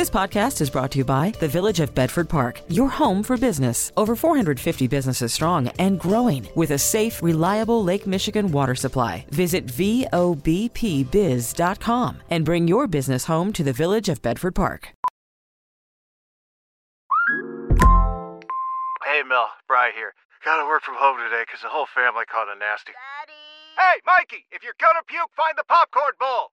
This podcast is brought to you by the Village of Bedford Park, your home for business. Over 450 businesses strong and growing with a safe, reliable Lake Michigan water supply. Visit VOBPBiz.com and bring your business home to the Village of Bedford Park. Hey, Mel, Bry here. Gotta work from home today because the whole family caught a nasty. Daddy! Hey, Mikey, if you're gonna puke, find the popcorn bowl.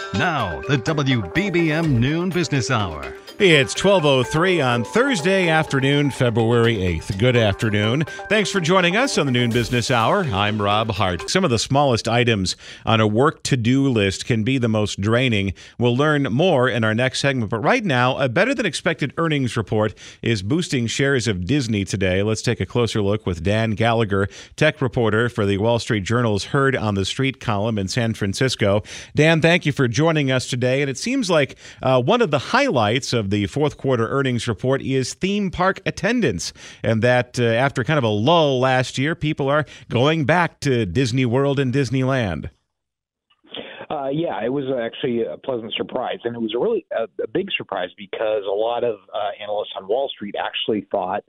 Now, the WBBM Noon Business Hour. It's 12:03 on Thursday afternoon, February 8th. Good afternoon. Thanks for joining us on the Noon Business Hour. I'm Rob Hart. Some of the smallest items on a work to-do list can be the most draining. We'll learn more in our next segment, but right now, a better than expected earnings report is boosting shares of Disney today. Let's take a closer look with Dan Gallagher, tech reporter for the Wall Street Journal's Heard on the Street column in San Francisco. Dan, thank you for joining us today. And it seems like uh, one of the highlights of the fourth quarter earnings report is theme park attendance, and that uh, after kind of a lull last year, people are going back to Disney World and Disneyland. Uh, yeah, it was actually a pleasant surprise, and it was a really a, a big surprise because a lot of uh, analysts on Wall Street actually thought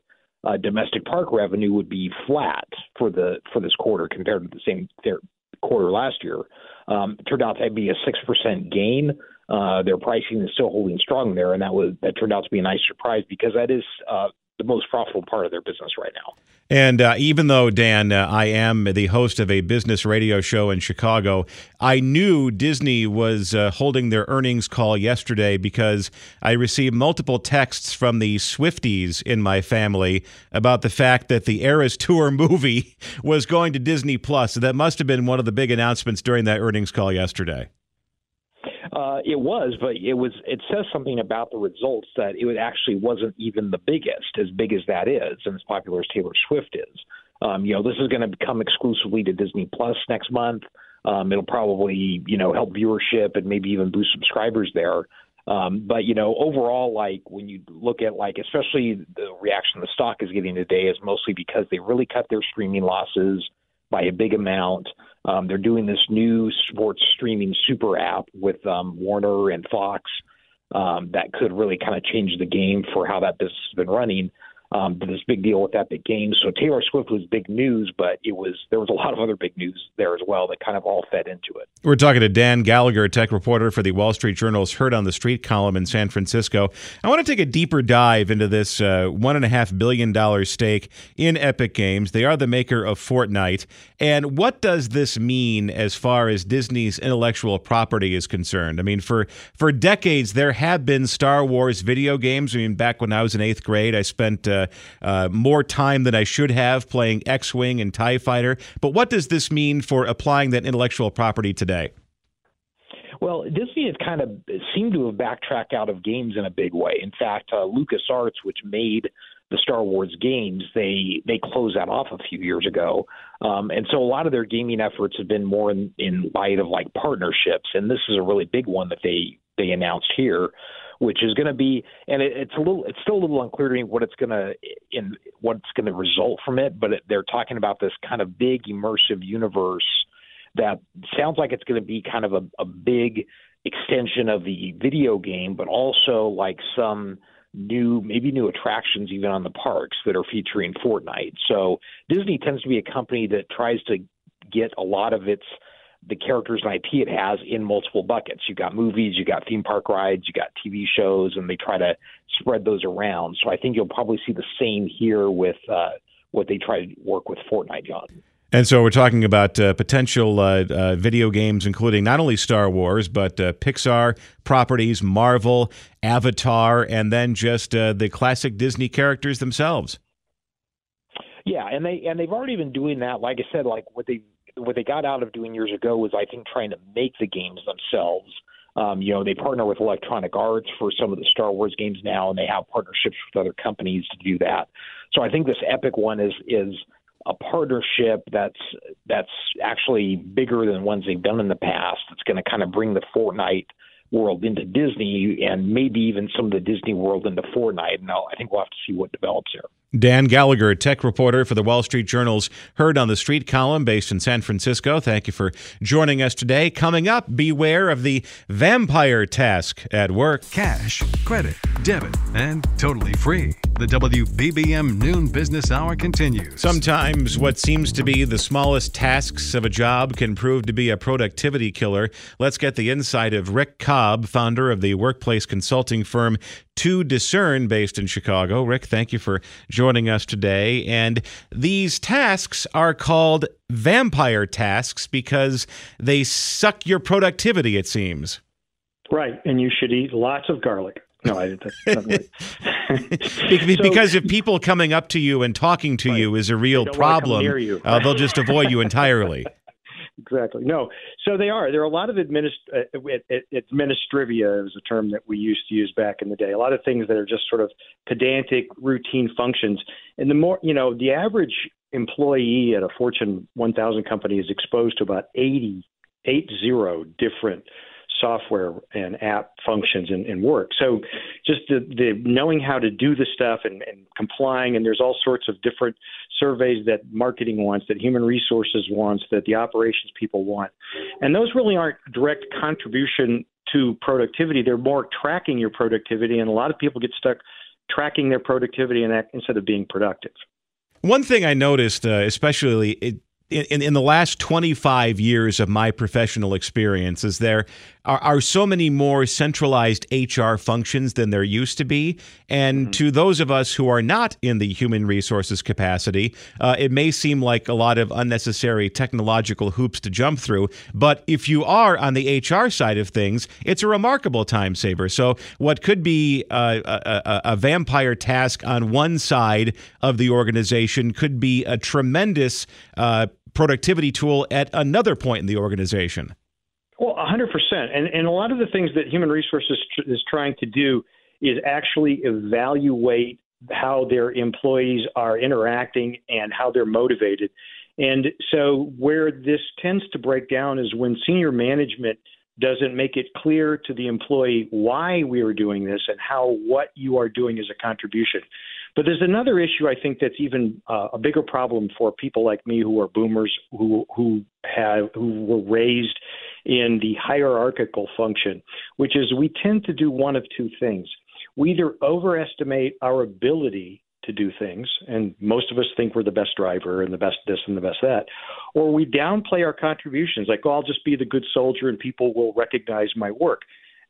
uh, domestic park revenue would be flat for the for this quarter compared to the same quarter last year. Um, turned out to be a six percent gain. Uh, their pricing is still holding strong there, and that was that turned out to be a nice surprise because that is uh, the most profitable part of their business right now. And uh, even though, Dan, uh, I am the host of a business radio show in Chicago, I knew Disney was uh, holding their earnings call yesterday because I received multiple texts from the Swifties in my family about the fact that the Eras Tour movie was going to Disney Plus. So that must have been one of the big announcements during that earnings call yesterday. Uh, it was, but it was. It says something about the results that it actually wasn't even the biggest, as big as that is, and as popular as Taylor Swift is. Um, you know, this is going to come exclusively to Disney Plus next month. Um, it'll probably, you know, help viewership and maybe even boost subscribers there. Um, but you know, overall, like when you look at like, especially the reaction the stock is getting today is mostly because they really cut their streaming losses by a big amount. Um, they're doing this new sports streaming super app with um, Warner and Fox um, that could really kind of change the game for how that business has been running um, this big deal with Epic Games. So Taylor Swift was big news, but it was there was a lot of other big news there as well that kind of all fed into it. We're talking to Dan Gallagher, tech reporter for the Wall Street Journal's Heard on the Street column in San Francisco. I want to take a deeper dive into this uh, one and a half billion dollar stake in Epic Games. They are the maker of Fortnite, and what does this mean as far as Disney's intellectual property is concerned? I mean, for for decades there have been Star Wars video games. I mean, back when I was in eighth grade, I spent uh, uh, more time than I should have playing X Wing and TIE Fighter. But what does this mean for applying that intellectual property today? Well, Disney has kind of seemed to have backtracked out of games in a big way. In fact, uh, LucasArts, which made the Star Wars games, they they closed that off a few years ago, um, and so a lot of their gaming efforts have been more in, in light of like partnerships, and this is a really big one that they they announced here which is going to be, and it, it's a little, it's still a little unclear to me what it's going to, in what's going to result from it. But it, they're talking about this kind of big immersive universe that sounds like it's going to be kind of a, a big extension of the video game, but also like some new, maybe new attractions even on the parks that are featuring Fortnite. So Disney tends to be a company that tries to get a lot of its the characters and IP it has in multiple buckets. You've got movies, you've got theme park rides, you've got TV shows, and they try to spread those around. So I think you'll probably see the same here with uh, what they try to work with Fortnite, John. And so we're talking about uh, potential uh, uh, video games, including not only Star Wars, but uh, Pixar properties, Marvel, Avatar, and then just uh, the classic Disney characters themselves. Yeah, and they and they've already been doing that. Like I said, like what they what they got out of doing years ago was I think trying to make the games themselves. Um, you know, they partner with Electronic Arts for some of the Star Wars games now, and they have partnerships with other companies to do that. So I think this Epic one is is a partnership that's that's actually bigger than ones they've done in the past. It's going to kind of bring the Fortnite world into Disney and maybe even some of the Disney world into Fortnite. Now, I think we'll have to see what develops here. Dan Gallagher, tech reporter for the Wall Street Journal's Heard on the Street column based in San Francisco. Thank you for joining us today. Coming up, beware of the vampire task at work. Cash, credit, debit, and totally free. The WBBM Noon Business Hour continues. Sometimes what seems to be the smallest tasks of a job can prove to be a productivity killer. Let's get the insight of Rick Cobb, founder of the workplace consulting firm 2Discern, based in Chicago. Rick, thank you for joining us today. And these tasks are called vampire tasks because they suck your productivity, it seems. Right. And you should eat lots of garlic. No, I didn't. because if people coming up to you and talking to right. you is a real problem, uh, they'll just avoid you entirely. Exactly. No. So they are. There are a lot of administ- uh, administrivia is a term that we used to use back in the day. A lot of things that are just sort of pedantic, routine functions. And the more, you know, the average employee at a Fortune 1000 company is exposed to about 80, 80 different software and app functions and, and work. So just the, the knowing how to do the stuff and, and complying, and there's all sorts of different surveys that marketing wants, that human resources wants, that the operations people want. And those really aren't direct contribution to productivity. They're more tracking your productivity, and a lot of people get stuck tracking their productivity and that, instead of being productive. One thing I noticed, uh, especially it, in, in the last 25 years of my professional experience is there are, are so many more centralized HR functions than there used to be. And mm-hmm. to those of us who are not in the human resources capacity, uh, it may seem like a lot of unnecessary technological hoops to jump through. But if you are on the HR side of things, it's a remarkable time saver. So, what could be a, a, a vampire task on one side of the organization could be a tremendous uh, productivity tool at another point in the organization. Well, 100%. And, and a lot of the things that human resources tr- is trying to do is actually evaluate how their employees are interacting and how they're motivated. And so, where this tends to break down is when senior management doesn't make it clear to the employee why we are doing this and how what you are doing is a contribution. But there's another issue I think that's even uh, a bigger problem for people like me who are boomers who who have who were raised in the hierarchical function, which is we tend to do one of two things. We either overestimate our ability to do things, and most of us think we're the best driver and the best this and the best that, or we downplay our contributions, like, oh, I'll just be the good soldier and people will recognize my work.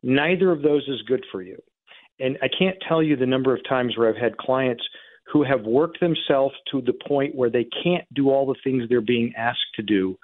Neither of those is good for you. And I can't tell you the number of times where I've had clients who have worked themselves to the point where they can't do all the things they're being asked to do.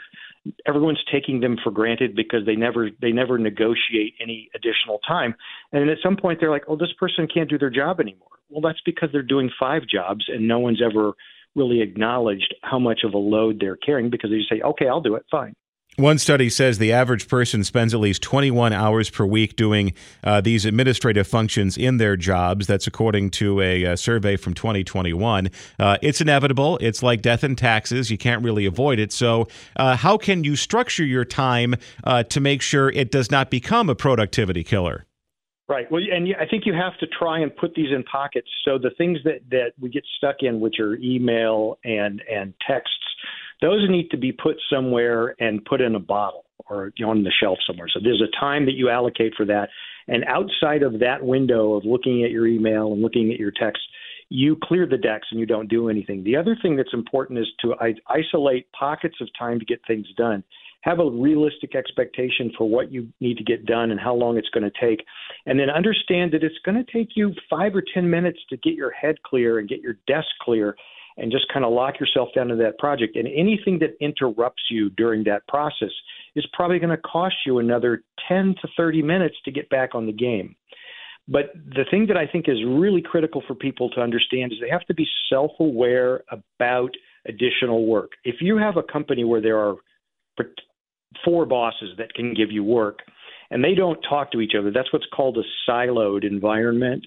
Everyone's taking them for granted because they never they never negotiate any additional time. And at some point they're like, "Oh, this person can't do their job anymore." Well, that's because they're doing five jobs and no one's ever really acknowledged how much of a load they're carrying because they just say, "Okay, I'll do it. Fine." One study says the average person spends at least 21 hours per week doing uh, these administrative functions in their jobs. That's according to a, a survey from 2021. Uh, it's inevitable. It's like death and taxes. You can't really avoid it. So, uh, how can you structure your time uh, to make sure it does not become a productivity killer? Right. Well, and I think you have to try and put these in pockets. So the things that that we get stuck in, which are email and and texts those need to be put somewhere and put in a bottle or on the shelf somewhere. So there's a time that you allocate for that. And outside of that window of looking at your email and looking at your text, you clear the decks and you don't do anything. The other thing that's important is to isolate pockets of time to get things done. Have a realistic expectation for what you need to get done and how long it's going to take. And then understand that it's going to take you five or 10 minutes to get your head clear and get your desk clear and just kind of lock yourself down to that project. And anything that interrupts you during that process is probably going to cost you another 10 to 30 minutes to get back on the game. But the thing that I think is really critical for people to understand is they have to be self aware about additional work. If you have a company where there are four bosses that can give you work and they don't talk to each other, that's what's called a siloed environment.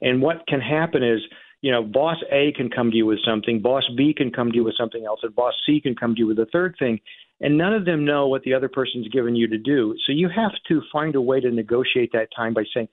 And what can happen is you know, boss A can come to you with something, boss B can come to you with something else, and boss C can come to you with a third thing, and none of them know what the other person's given you to do. So you have to find a way to negotiate that time by saying,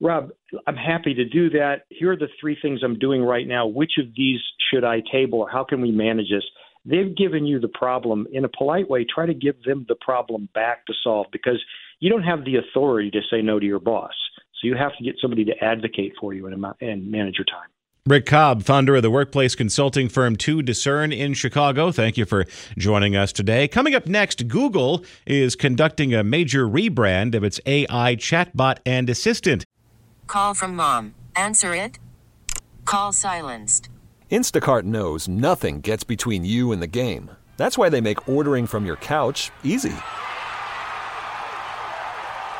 Rob, I'm happy to do that. Here are the three things I'm doing right now. Which of these should I table, or how can we manage this? They've given you the problem in a polite way. Try to give them the problem back to solve because you don't have the authority to say no to your boss. So you have to get somebody to advocate for you and, and manage your time. Rick Cobb, founder of the workplace consulting firm 2Discern in Chicago. Thank you for joining us today. Coming up next, Google is conducting a major rebrand of its AI chatbot and assistant. Call from mom. Answer it. Call silenced. Instacart knows nothing gets between you and the game. That's why they make ordering from your couch easy.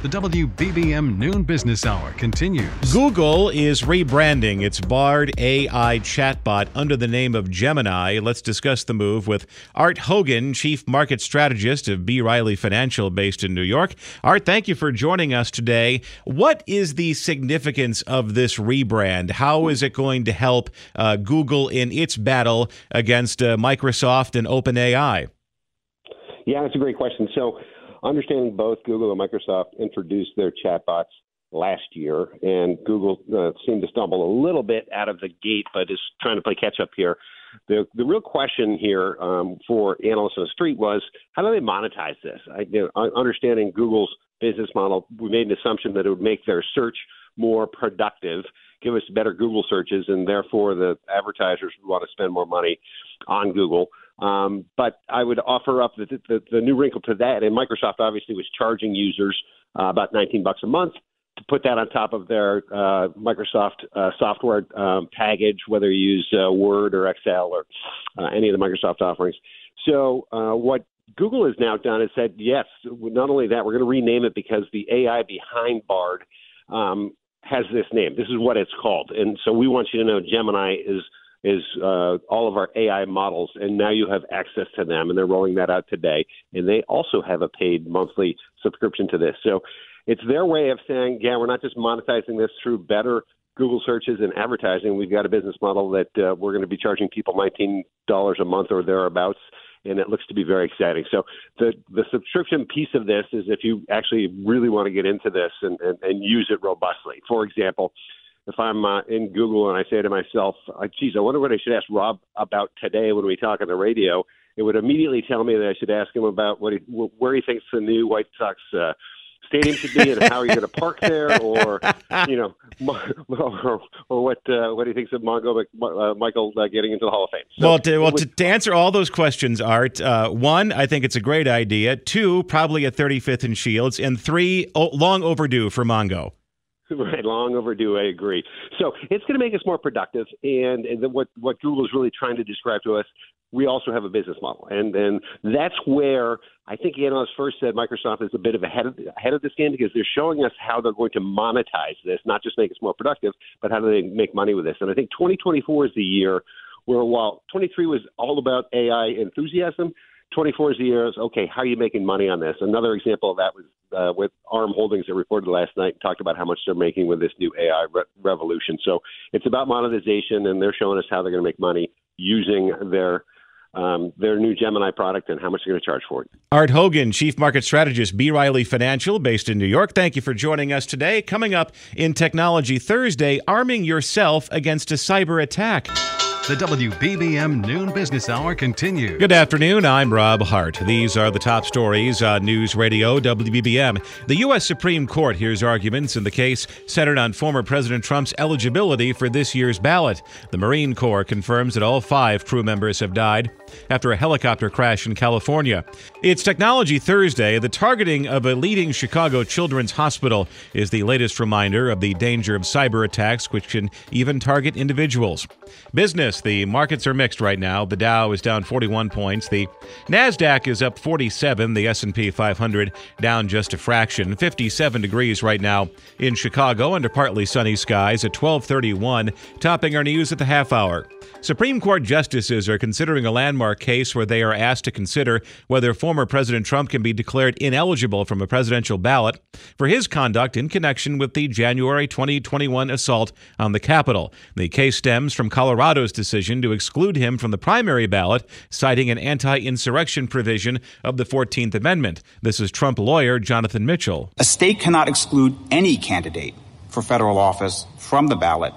The WBBM Noon Business Hour continues. Google is rebranding its Bard AI chatbot under the name of Gemini. Let's discuss the move with Art Hogan, Chief Market Strategist of B. Riley Financial based in New York. Art, thank you for joining us today. What is the significance of this rebrand? How is it going to help uh, Google in its battle against uh, Microsoft and OpenAI? Yeah, that's a great question. So, understanding both Google and Microsoft introduced their chatbots last year, and Google uh, seemed to stumble a little bit out of the gate, but is trying to play catch up here. The the real question here um, for analysts on the street was how do they monetize this? I, you know, understanding Google's business model, we made an assumption that it would make their search more productive, give us better Google searches, and therefore the advertisers would want to spend more money on Google. Um, but I would offer up the, the, the new wrinkle to that, and Microsoft obviously was charging users uh, about 19 bucks a month to put that on top of their uh, Microsoft uh, software um, package, whether you use uh, Word or Excel or uh, any of the Microsoft offerings. So uh, what Google has now done is said, yes, not only that, we're going to rename it because the AI behind Bard um, has this name. This is what it's called, and so we want you to know Gemini is is uh, all of our AI models, and now you have access to them, and they're rolling that out today. And they also have a paid monthly subscription to this. So it's their way of saying, yeah, we're not just monetizing this through better Google searches and advertising. We've got a business model that uh, we're going to be charging people $19 a month or thereabouts. And it looks to be very exciting. So the the subscription piece of this is if you actually really want to get into this and, and, and use it robustly. For example, if I'm uh, in Google and I say to myself, uh, geez, I wonder what I should ask Rob about today when we talk on the radio, it would immediately tell me that I should ask him about what he, where he thinks the new White Sox uh, stadium should be and how are you going to park there, or you know, or, or what uh, what he thinks of Mongo uh, McMichael uh, getting into the Hall of Fame. So well, to, well, to, to, answer all those questions, Art, uh, one, I think it's a great idea. Two, probably a 35th in Shields, and three, oh, long overdue for Mongo. Right, long overdue. I agree. So it's going to make us more productive, and, and what what Google is really trying to describe to us, we also have a business model, and and that's where I think analysts first said Microsoft is a bit of ahead of ahead of this game because they're showing us how they're going to monetize this, not just make us more productive, but how do they make money with this. And I think 2024 is the year where while 23 was all about AI enthusiasm, 24 is the year. Okay, how are you making money on this? Another example of that was uh, with ARM Holdings that reported last night and talked about how much they're making with this new AI re- revolution. So it's about monetization, and they're showing us how they're going to make money using their um, their new Gemini product and how much they're going to charge for it. Art Hogan, Chief Market Strategist, B. Riley Financial, based in New York. Thank you for joining us today. Coming up in Technology Thursday, arming yourself against a cyber attack. The WBBM Noon Business Hour continues. Good afternoon. I'm Rob Hart. These are the top stories on News Radio WBBM. The U.S. Supreme Court hears arguments in the case centered on former President Trump's eligibility for this year's ballot. The Marine Corps confirms that all five crew members have died after a helicopter crash in California. It's Technology Thursday. The targeting of a leading Chicago children's hospital is the latest reminder of the danger of cyber attacks, which can even target individuals. Business the markets are mixed right now. The Dow is down 41 points. The Nasdaq is up 47. The S&P 500 down just a fraction. 57 degrees right now in Chicago under partly sunny skies at 12:31. Topping our news at the half hour. Supreme Court justices are considering a landmark case where they are asked to consider whether former President Trump can be declared ineligible from a presidential ballot for his conduct in connection with the January 2021 assault on the Capitol. The case stems from Colorado's decision to exclude him from the primary ballot, citing an anti insurrection provision of the 14th Amendment. This is Trump lawyer Jonathan Mitchell. A state cannot exclude any candidate for federal office from the ballot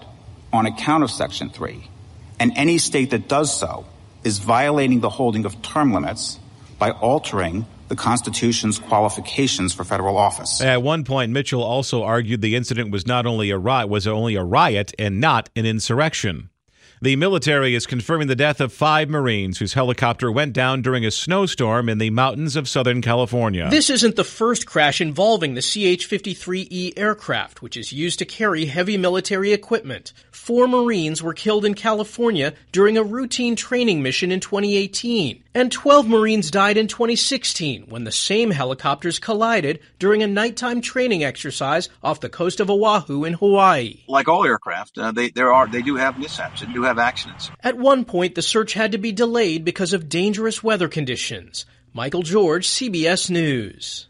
on account of Section 3 and any state that does so is violating the holding of term limits by altering the Constitution's qualifications for federal office. At one point, Mitchell also argued the incident was not only a riot, was only a riot and not an insurrection. The military is confirming the death of five Marines whose helicopter went down during a snowstorm in the mountains of Southern California. This isn't the first crash involving the CH 53E aircraft, which is used to carry heavy military equipment. Four Marines were killed in California during a routine training mission in 2018, and 12 Marines died in 2016 when the same helicopters collided during a nighttime training exercise off the coast of Oahu in Hawaii. Like all aircraft, uh, they there are they do have mishaps and do have accidents. At one point, the search had to be delayed because of dangerous weather conditions. Michael George, CBS News.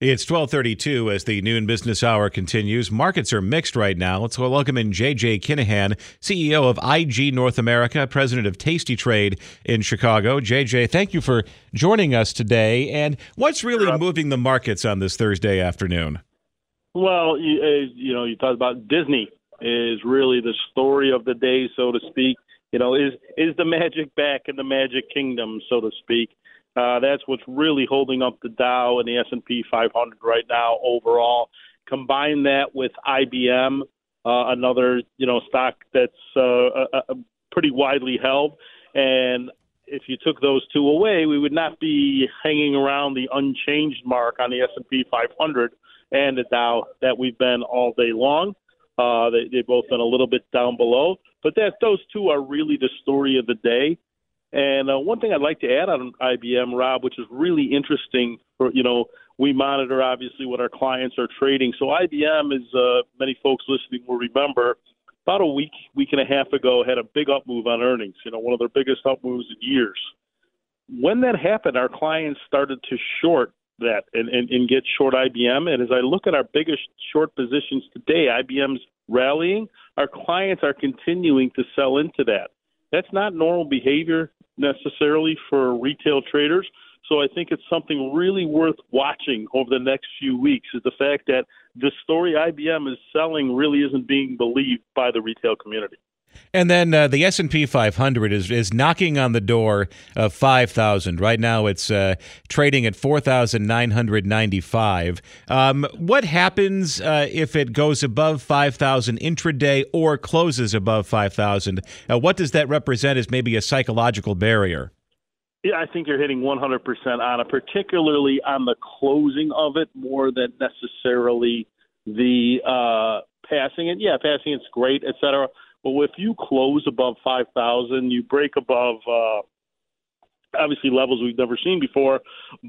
It's 1232 as the noon business hour continues. Markets are mixed right now. Let's welcome in JJ Kinahan, CEO of IG North America, president of Tasty Trade in Chicago. JJ, thank you for joining us today. And what's really moving the markets on this Thursday afternoon? Well, you, uh, you know, you talked about Disney is really the story of the day, so to speak. You know, is is the magic back in the Magic Kingdom, so to speak? Uh, that's what's really holding up the Dow and the S&P 500 right now overall. Combine that with IBM, uh, another you know stock that's uh, uh, pretty widely held, and if you took those two away, we would not be hanging around the unchanged mark on the S&P 500 and the Dow that we've been all day long. Uh, they, they've both been a little bit down below, but that those two are really the story of the day. And uh, one thing I'd like to add on IBM, Rob, which is really interesting for you know we monitor obviously what our clients are trading. So IBM is uh, many folks listening will remember about a week week and a half ago had a big up move on earnings. You know one of their biggest up moves in years. When that happened, our clients started to short that and, and, and get short IBM. And as I look at our biggest short positions today, IBM's rallying. Our clients are continuing to sell into that. That's not normal behavior necessarily for retail traders. So I think it's something really worth watching over the next few weeks is the fact that the story IBM is selling really isn't being believed by the retail community. And then uh, the S and P 500 is is knocking on the door of 5,000. Right now, it's uh, trading at 4,995. Um, what happens uh, if it goes above 5,000 intraday or closes above 5,000? Uh, what does that represent as maybe a psychological barrier? Yeah, I think you're hitting 100% on it, particularly on the closing of it more than necessarily the uh, passing it. Yeah, passing it's great, et cetera but if you close above 5,000, you break above uh, obviously levels we've never seen before,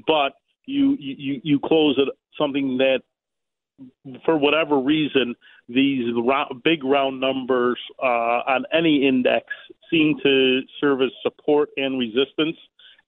but you you you close at something that for whatever reason these big round numbers uh, on any index seem to serve as support and resistance.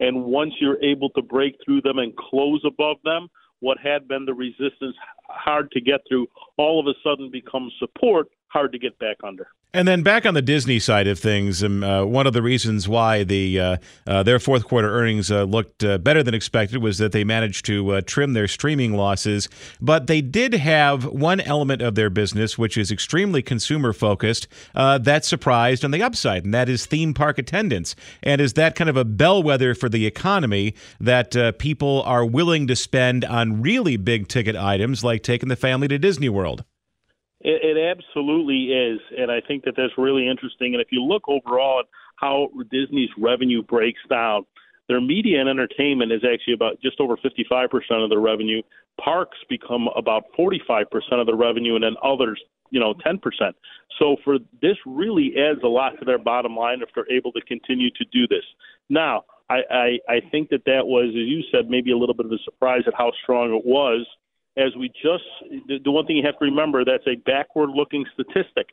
And once you're able to break through them and close above them, what had been the resistance hard to get through all of a sudden becomes support hard to get back under. And then back on the Disney side of things, um, uh, one of the reasons why the uh, uh, their fourth quarter earnings uh, looked uh, better than expected was that they managed to uh, trim their streaming losses. But they did have one element of their business which is extremely consumer focused that surprised on the upside, and that is theme park attendance. And is that kind of a bellwether for the economy that people are willing to spend on really big ticket items like taking the family to Disney World? It, it absolutely is, and I think that that's really interesting. And if you look overall at how Disney's revenue breaks down, their media and entertainment is actually about just over 55% of the revenue. Parks become about 45% of the revenue, and then others, you know, 10%. So for this really adds a lot to their bottom line if they're able to continue to do this. Now, I, I, I think that that was, as you said, maybe a little bit of a surprise at how strong it was as we just the, the one thing you have to remember that's a backward looking statistic.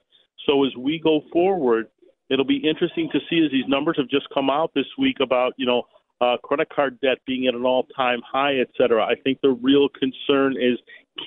So as we go forward, it'll be interesting to see as these numbers have just come out this week about you know uh, credit card debt being at an all time high, et cetera. I think the real concern is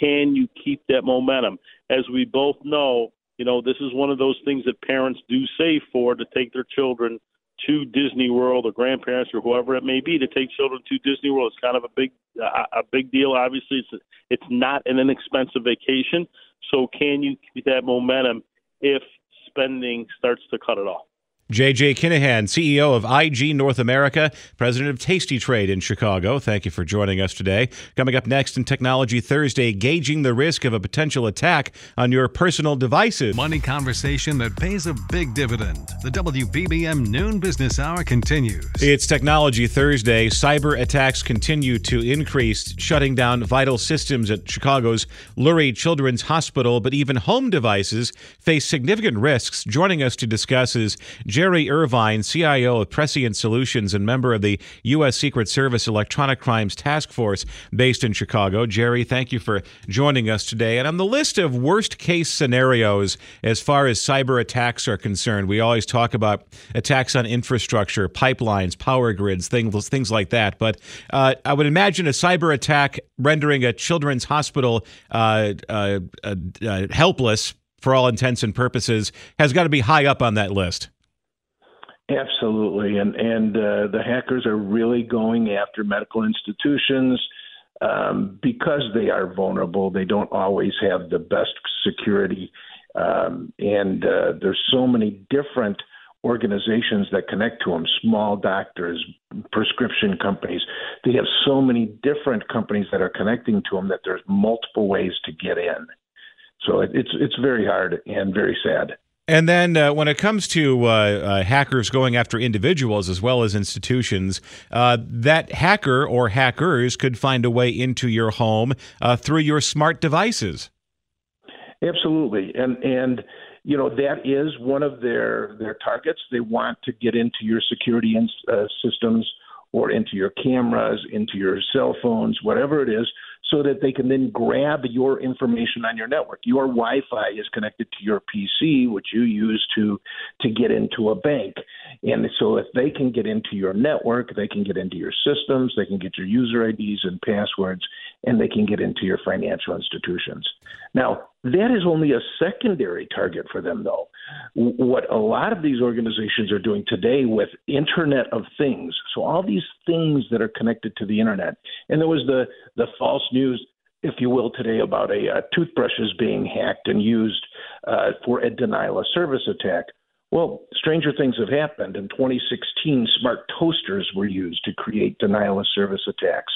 can you keep that momentum? As we both know, you know this is one of those things that parents do save for to take their children to Disney World or grandparents or whoever it may be to take children to Disney World. It's kind of a big a big deal. Obviously, it's it's not an inexpensive vacation. So can you keep that momentum if spending starts to cut it off? JJ Kinahan, CEO of IG North America, president of Tasty Trade in Chicago. Thank you for joining us today. Coming up next in Technology Thursday, gauging the risk of a potential attack on your personal devices. Money conversation that pays a big dividend. The WBBM Noon Business Hour continues. It's Technology Thursday. Cyber attacks continue to increase, shutting down vital systems at Chicago's Lurie Children's Hospital, but even home devices face significant risks. Joining us to discuss is Jerry Irvine, CIO of Prescient Solutions and member of the U.S. Secret Service Electronic Crimes Task Force based in Chicago. Jerry, thank you for joining us today. And on the list of worst case scenarios as far as cyber attacks are concerned, we always talk about attacks on infrastructure, pipelines, power grids, things, things like that. But uh, I would imagine a cyber attack rendering a children's hospital uh, uh, uh helpless for all intents and purposes has got to be high up on that list. Absolutely, and and uh, the hackers are really going after medical institutions um, because they are vulnerable. They don't always have the best security, um, and uh, there's so many different organizations that connect to them small doctors prescription companies. They have so many different companies that are connecting to them that there's multiple ways to get in. So it, it's it's very hard and very sad and then uh, when it comes to uh, uh, hackers going after individuals as well as institutions, uh, that hacker or hackers could find a way into your home uh, through your smart devices. Absolutely, and and you know that is one of their their targets. They want to get into your security in, uh, systems or into your cameras, into your cell phones, whatever it is, so that they can then grab your information on your network. Your Wi-Fi is connected to your PC, which you use to to get into a bank. And so if they can get into your network, they can get into your systems, they can get your user IDs and passwords, and they can get into your financial institutions. Now, that is only a secondary target for them, though. What a lot of these organizations are doing today with Internet of Things, so all these things that are connected to the Internet, and there was the, the false news, if you will, today about a, a toothbrushes being hacked and used uh, for a denial of service attack. Well, stranger things have happened. In 2016, smart toasters were used to create denial of service attacks.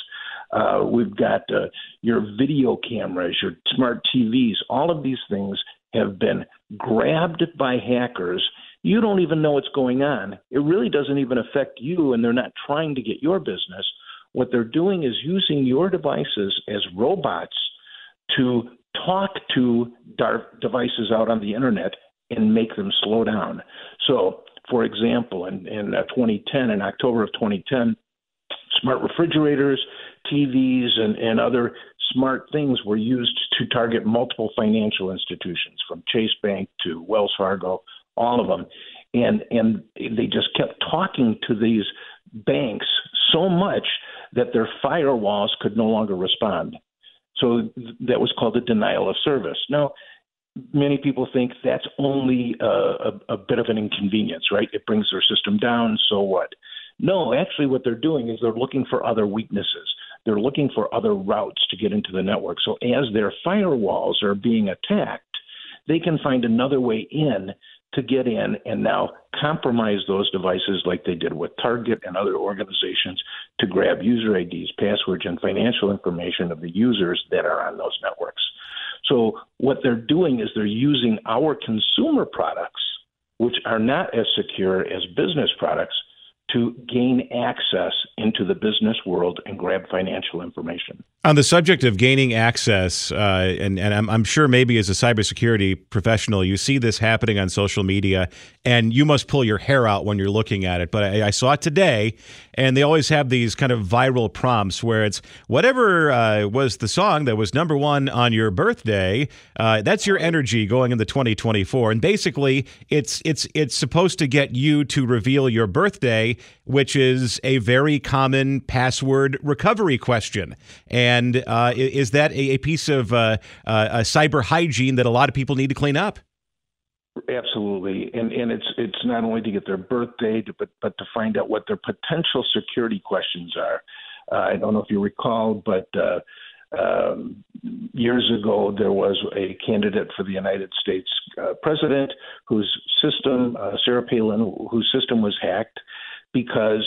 Uh, we've got uh, your video cameras, your smart TVs. All of these things have been grabbed by hackers. You don't even know what's going on. It really doesn't even affect you, and they're not trying to get your business. What they're doing is using your devices as robots to talk to devices out on the internet and make them slow down. So, for example, in, in uh, 2010, in October of 2010, smart refrigerators, TVs, and, and other smart things were used to target multiple financial institutions, from Chase Bank to Wells Fargo, all of them. And, and they just kept talking to these banks so much that their firewalls could no longer respond. So that was called a denial of service. Now, many people think that's only a, a, a bit of an inconvenience, right? It brings their system down, so what? No, actually, what they're doing is they're looking for other weaknesses. They're looking for other routes to get into the network. So as their firewalls are being attacked, they can find another way in to get in and now compromise those devices like they did with Target and other organizations to grab user IDs, passwords, and financial information of the users that are on those networks. So what they're doing is they're using our consumer products, which are not as secure as business products, to gain access into the business world and grab financial information. On the subject of gaining access, uh, and, and I'm, I'm, sure maybe as a cybersecurity professional, you see this happening on social media, and you must pull your hair out when you're looking at it. But I, I saw it today, and they always have these kind of viral prompts where it's whatever uh, was the song that was number one on your birthday. Uh, that's your energy going into 2024, and basically, it's it's it's supposed to get you to reveal your birthday which is a very common password recovery question. And uh, is that a, piece of uh, uh, cyber hygiene that a lot of people need to clean up? Absolutely, and and it's it's not only to get their birthday, but but to find out what their potential security questions are. Uh, I don't know if you recall, but uh, um, years ago, there was a candidate for the United States uh, president whose system, uh, Sarah Palin, whose system was hacked, because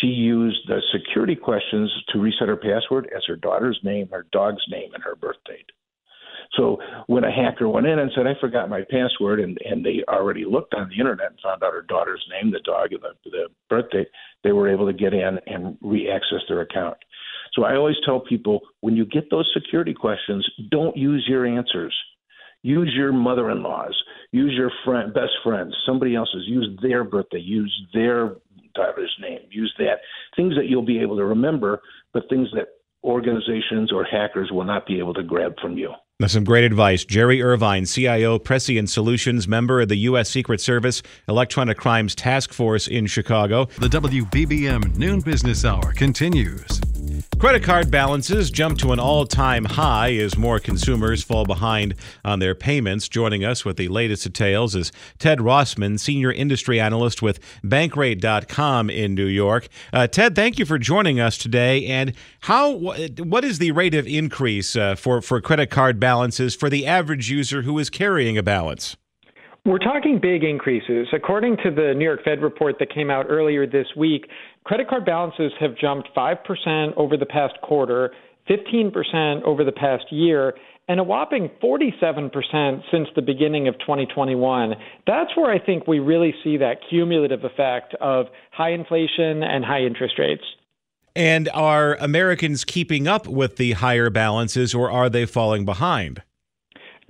she used the security questions to reset her password as her daughter's name, her dog's name, and her birth date. So when a hacker went in and said, I forgot my password, and, and they already looked on the internet and found out her daughter's name, the dog, and the, the birth date, they were able to get in and re access their account. So I always tell people when you get those security questions, don't use your answers. Use your mother in law's, use your friend, best friends, somebody else's, use their birthday, use their daughter's name. Use that. Things that you'll be able to remember, but things that organizations or hackers will not be able to grab from you. That's some great advice. Jerry Irvine, CIO, Prescient Solutions, member of the U.S. Secret Service Electronic Crimes Task Force in Chicago. The WBBM Noon Business Hour continues. Credit card balances jump to an all time high as more consumers fall behind on their payments. Joining us with the latest details is Ted Rossman, Senior Industry Analyst with Bankrate.com in New York. Uh, Ted, thank you for joining us today. And how what is the rate of increase uh, for, for credit card balances for the average user who is carrying a balance? We're talking big increases. According to the New York Fed report that came out earlier this week, credit card balances have jumped 5% over the past quarter, 15% over the past year, and a whopping 47% since the beginning of 2021. That's where I think we really see that cumulative effect of high inflation and high interest rates. And are Americans keeping up with the higher balances or are they falling behind?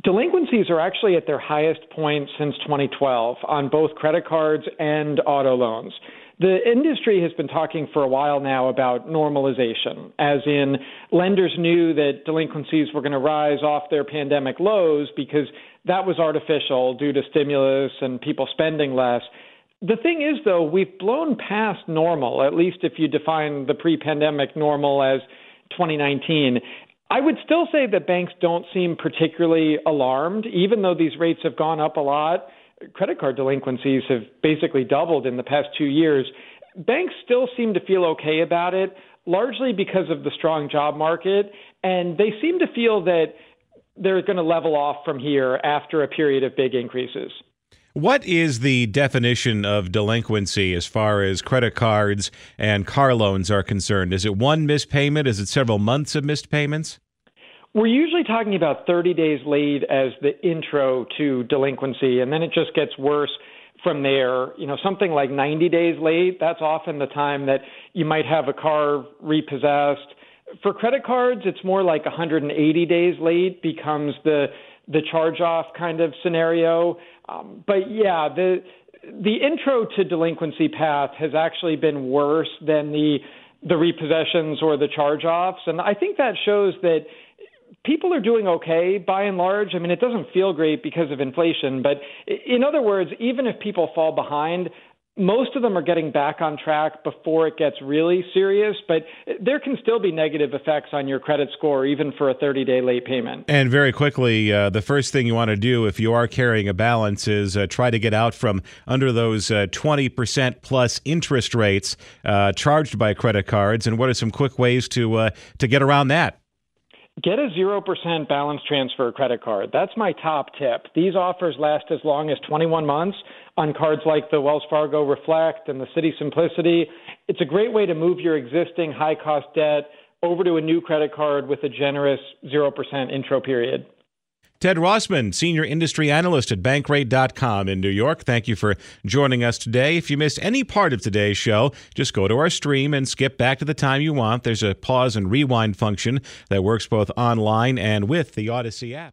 Delinquencies are actually at their highest point since 2012 on both credit cards and auto loans. The industry has been talking for a while now about normalization, as in lenders knew that delinquencies were going to rise off their pandemic lows because that was artificial due to stimulus and people spending less. The thing is, though, we've blown past normal, at least if you define the pre pandemic normal as 2019. I would still say that banks don't seem particularly alarmed, even though these rates have gone up a lot. Credit card delinquencies have basically doubled in the past two years. Banks still seem to feel okay about it, largely because of the strong job market, and they seem to feel that they're going to level off from here after a period of big increases. What is the definition of delinquency as far as credit cards and car loans are concerned? Is it one missed payment? Is it several months of missed payments? We're usually talking about 30 days late as the intro to delinquency, and then it just gets worse from there. You know, something like 90 days late, that's often the time that you might have a car repossessed. For credit cards, it's more like 180 days late becomes the the charge off kind of scenario. Um, but yeah, the the intro to delinquency path has actually been worse than the the repossessions or the charge offs, and I think that shows that people are doing okay by and large. I mean, it doesn't feel great because of inflation, but in other words, even if people fall behind, most of them are getting back on track before it gets really serious, but there can still be negative effects on your credit score, even for a 30 day late payment. And very quickly, uh, the first thing you want to do if you are carrying a balance is uh, try to get out from under those uh, 20% plus interest rates uh, charged by credit cards. And what are some quick ways to, uh, to get around that? Get a 0% balance transfer credit card. That's my top tip. These offers last as long as 21 months on cards like the Wells Fargo Reflect and the Citi Simplicity. It's a great way to move your existing high cost debt over to a new credit card with a generous 0% intro period. Ted Rossman, Senior Industry Analyst at Bankrate.com in New York. Thank you for joining us today. If you missed any part of today's show, just go to our stream and skip back to the time you want. There's a pause and rewind function that works both online and with the Audacy app.